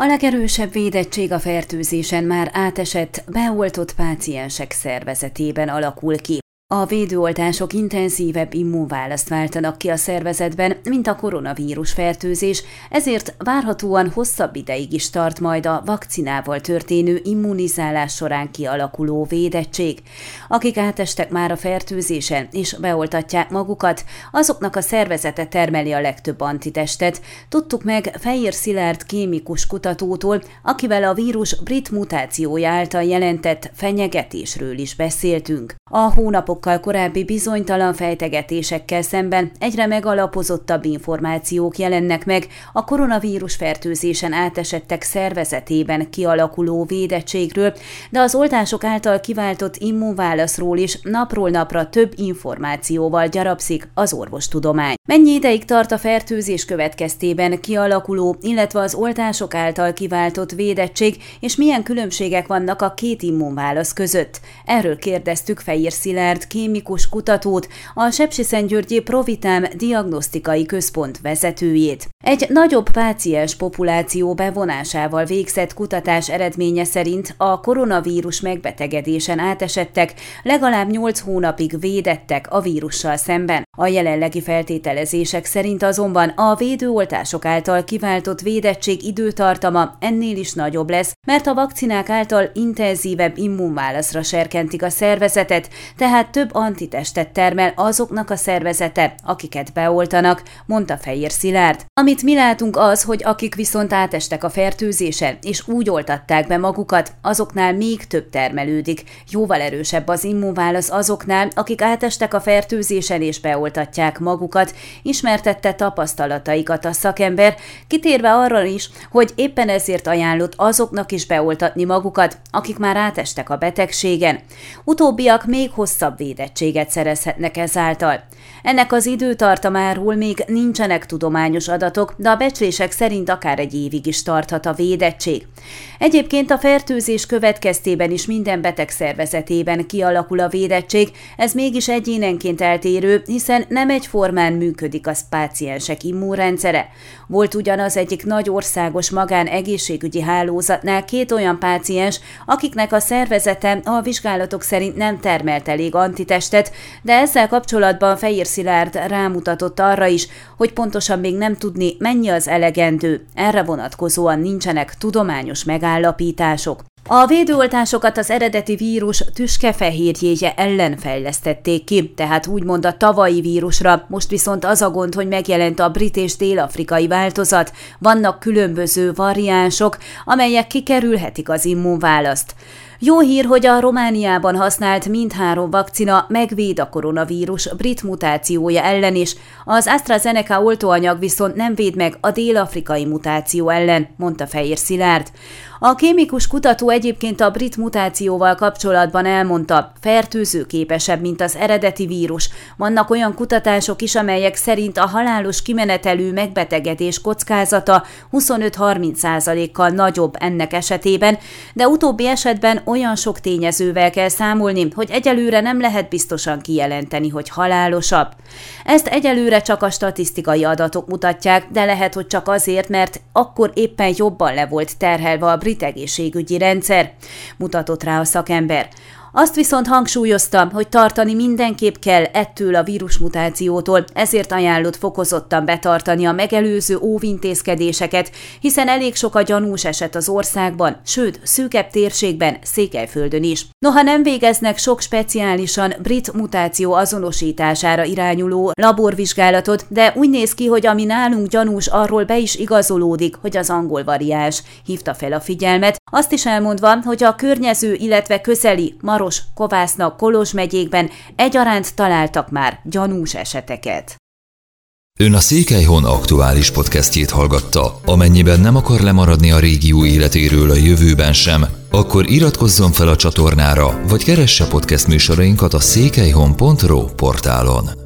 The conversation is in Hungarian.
A legerősebb védettség a fertőzésen már átesett, beoltott páciensek szervezetében alakul ki. A védőoltások intenzívebb immunválaszt váltanak ki a szervezetben, mint a koronavírus fertőzés, ezért várhatóan hosszabb ideig is tart majd a vakcinával történő immunizálás során kialakuló védettség. Akik átestek már a fertőzésen és beoltatják magukat, azoknak a szervezete termeli a legtöbb antitestet. Tudtuk meg Fejér Szilárd kémikus kutatótól, akivel a vírus brit mutációja által jelentett fenyegetésről is beszéltünk. A hónapok hónapokkal korábbi bizonytalan fejtegetésekkel szemben egyre megalapozottabb információk jelennek meg a koronavírus fertőzésen átesettek szervezetében kialakuló védettségről, de az oltások által kiváltott immunválaszról is napról napra több információval gyarapszik az orvostudomány. Mennyi ideig tart a fertőzés következtében kialakuló, illetve az oltások által kiváltott védettség, és milyen különbségek vannak a két immunválasz között? Erről kérdeztük Fejér Szilárd kémikus kutatót, a Sepsiszentgyörgyi Provitám Diagnosztikai Központ vezetőjét. Egy nagyobb páciens populáció bevonásával végzett kutatás eredménye szerint a koronavírus megbetegedésen átesettek legalább 8 hónapig védettek a vírussal szemben. A jelenlegi feltételezések szerint azonban a védőoltások által kiváltott védettség időtartama ennél is nagyobb lesz, mert a vakcinák által intenzívebb immunválaszra serkentik a szervezetet, tehát több antitestet termel azoknak a szervezete, akiket beoltanak, mondta Fejér Szilárd. Amit mi látunk az, hogy akik viszont átestek a fertőzésen, és úgy oltatták be magukat, azoknál még több termelődik. Jóval erősebb az immunválasz azoknál, akik átestek a fertőzésen és beoltatják magukat, ismertette tapasztalataikat a szakember, kitérve arra is, hogy éppen ezért ajánlott azoknak is beoltatni magukat, akik már átestek a betegségen. Utóbbiak még hosszabb védettséget szerezhetnek ezáltal. Ennek az időtartamáról még nincsenek tudományos adatok, de a becslések szerint akár egy évig is tarthat a védettség. Egyébként a fertőzés következtében is minden beteg szervezetében kialakul a védettség, ez mégis egyénenként eltérő, hiszen nem egyformán működik a páciensek immunrendszere. Volt ugyanaz egyik nagy országos magán egészségügyi hálózatnál két olyan páciens, akiknek a szervezete a vizsgálatok szerint nem termelt elég antitestet, de ezzel kapcsolatban Fehér Szilárd rámutatott arra is, hogy pontosan még nem tudni, mennyi az elegendő. Erre vonatkozóan nincsenek tudományos megállapítások. A védőoltásokat az eredeti vírus tüskefehérjéje ellen fejlesztették ki, tehát úgymond a tavalyi vírusra, most viszont az a gond, hogy megjelent a brit és dél-afrikai változat, vannak különböző variánsok, amelyek kikerülhetik az immunválaszt. Jó hír, hogy a Romániában használt mindhárom vakcina megvéd a koronavírus brit mutációja ellen is, az AstraZeneca oltóanyag viszont nem véd meg a dél-afrikai mutáció ellen, mondta Fehér Szilárd. A kémikus kutató egyébként a brit mutációval kapcsolatban elmondta, fertőző képesebb, mint az eredeti vírus. Vannak olyan kutatások is, amelyek szerint a halálos kimenetelű megbetegedés kockázata 25-30%-kal nagyobb ennek esetében, de utóbbi esetben olyan sok tényezővel kell számolni, hogy egyelőre nem lehet biztosan kijelenteni, hogy halálosabb. Ezt egyelőre csak a statisztikai adatok mutatják, de lehet, hogy csak azért, mert akkor éppen jobban le volt terhelve a brit egészségügyi rendszer, mutatott rá a szakember. Azt viszont hangsúlyozta, hogy tartani mindenképp kell ettől a vírusmutációtól, ezért ajánlott fokozottan betartani a megelőző óvintézkedéseket, hiszen elég sok a gyanús eset az országban, sőt, szűkebb térségben, Székelyföldön is. Noha nem végeznek sok speciálisan brit mutáció azonosítására irányuló laborvizsgálatot, de úgy néz ki, hogy ami nálunk gyanús, arról be is igazolódik, hogy az angol variáns, hívta fel a figyelmet, azt is elmondva, hogy a környező, illetve közeli Maros Maros, Kovászna, Kolozs megyékben egyaránt találtak már gyanús eseteket. Ön a Székelyhon aktuális podcastjét hallgatta. Amennyiben nem akar lemaradni a régió életéről a jövőben sem, akkor iratkozzon fel a csatornára, vagy keresse podcast műsorainkat a székelyhon.pro portálon.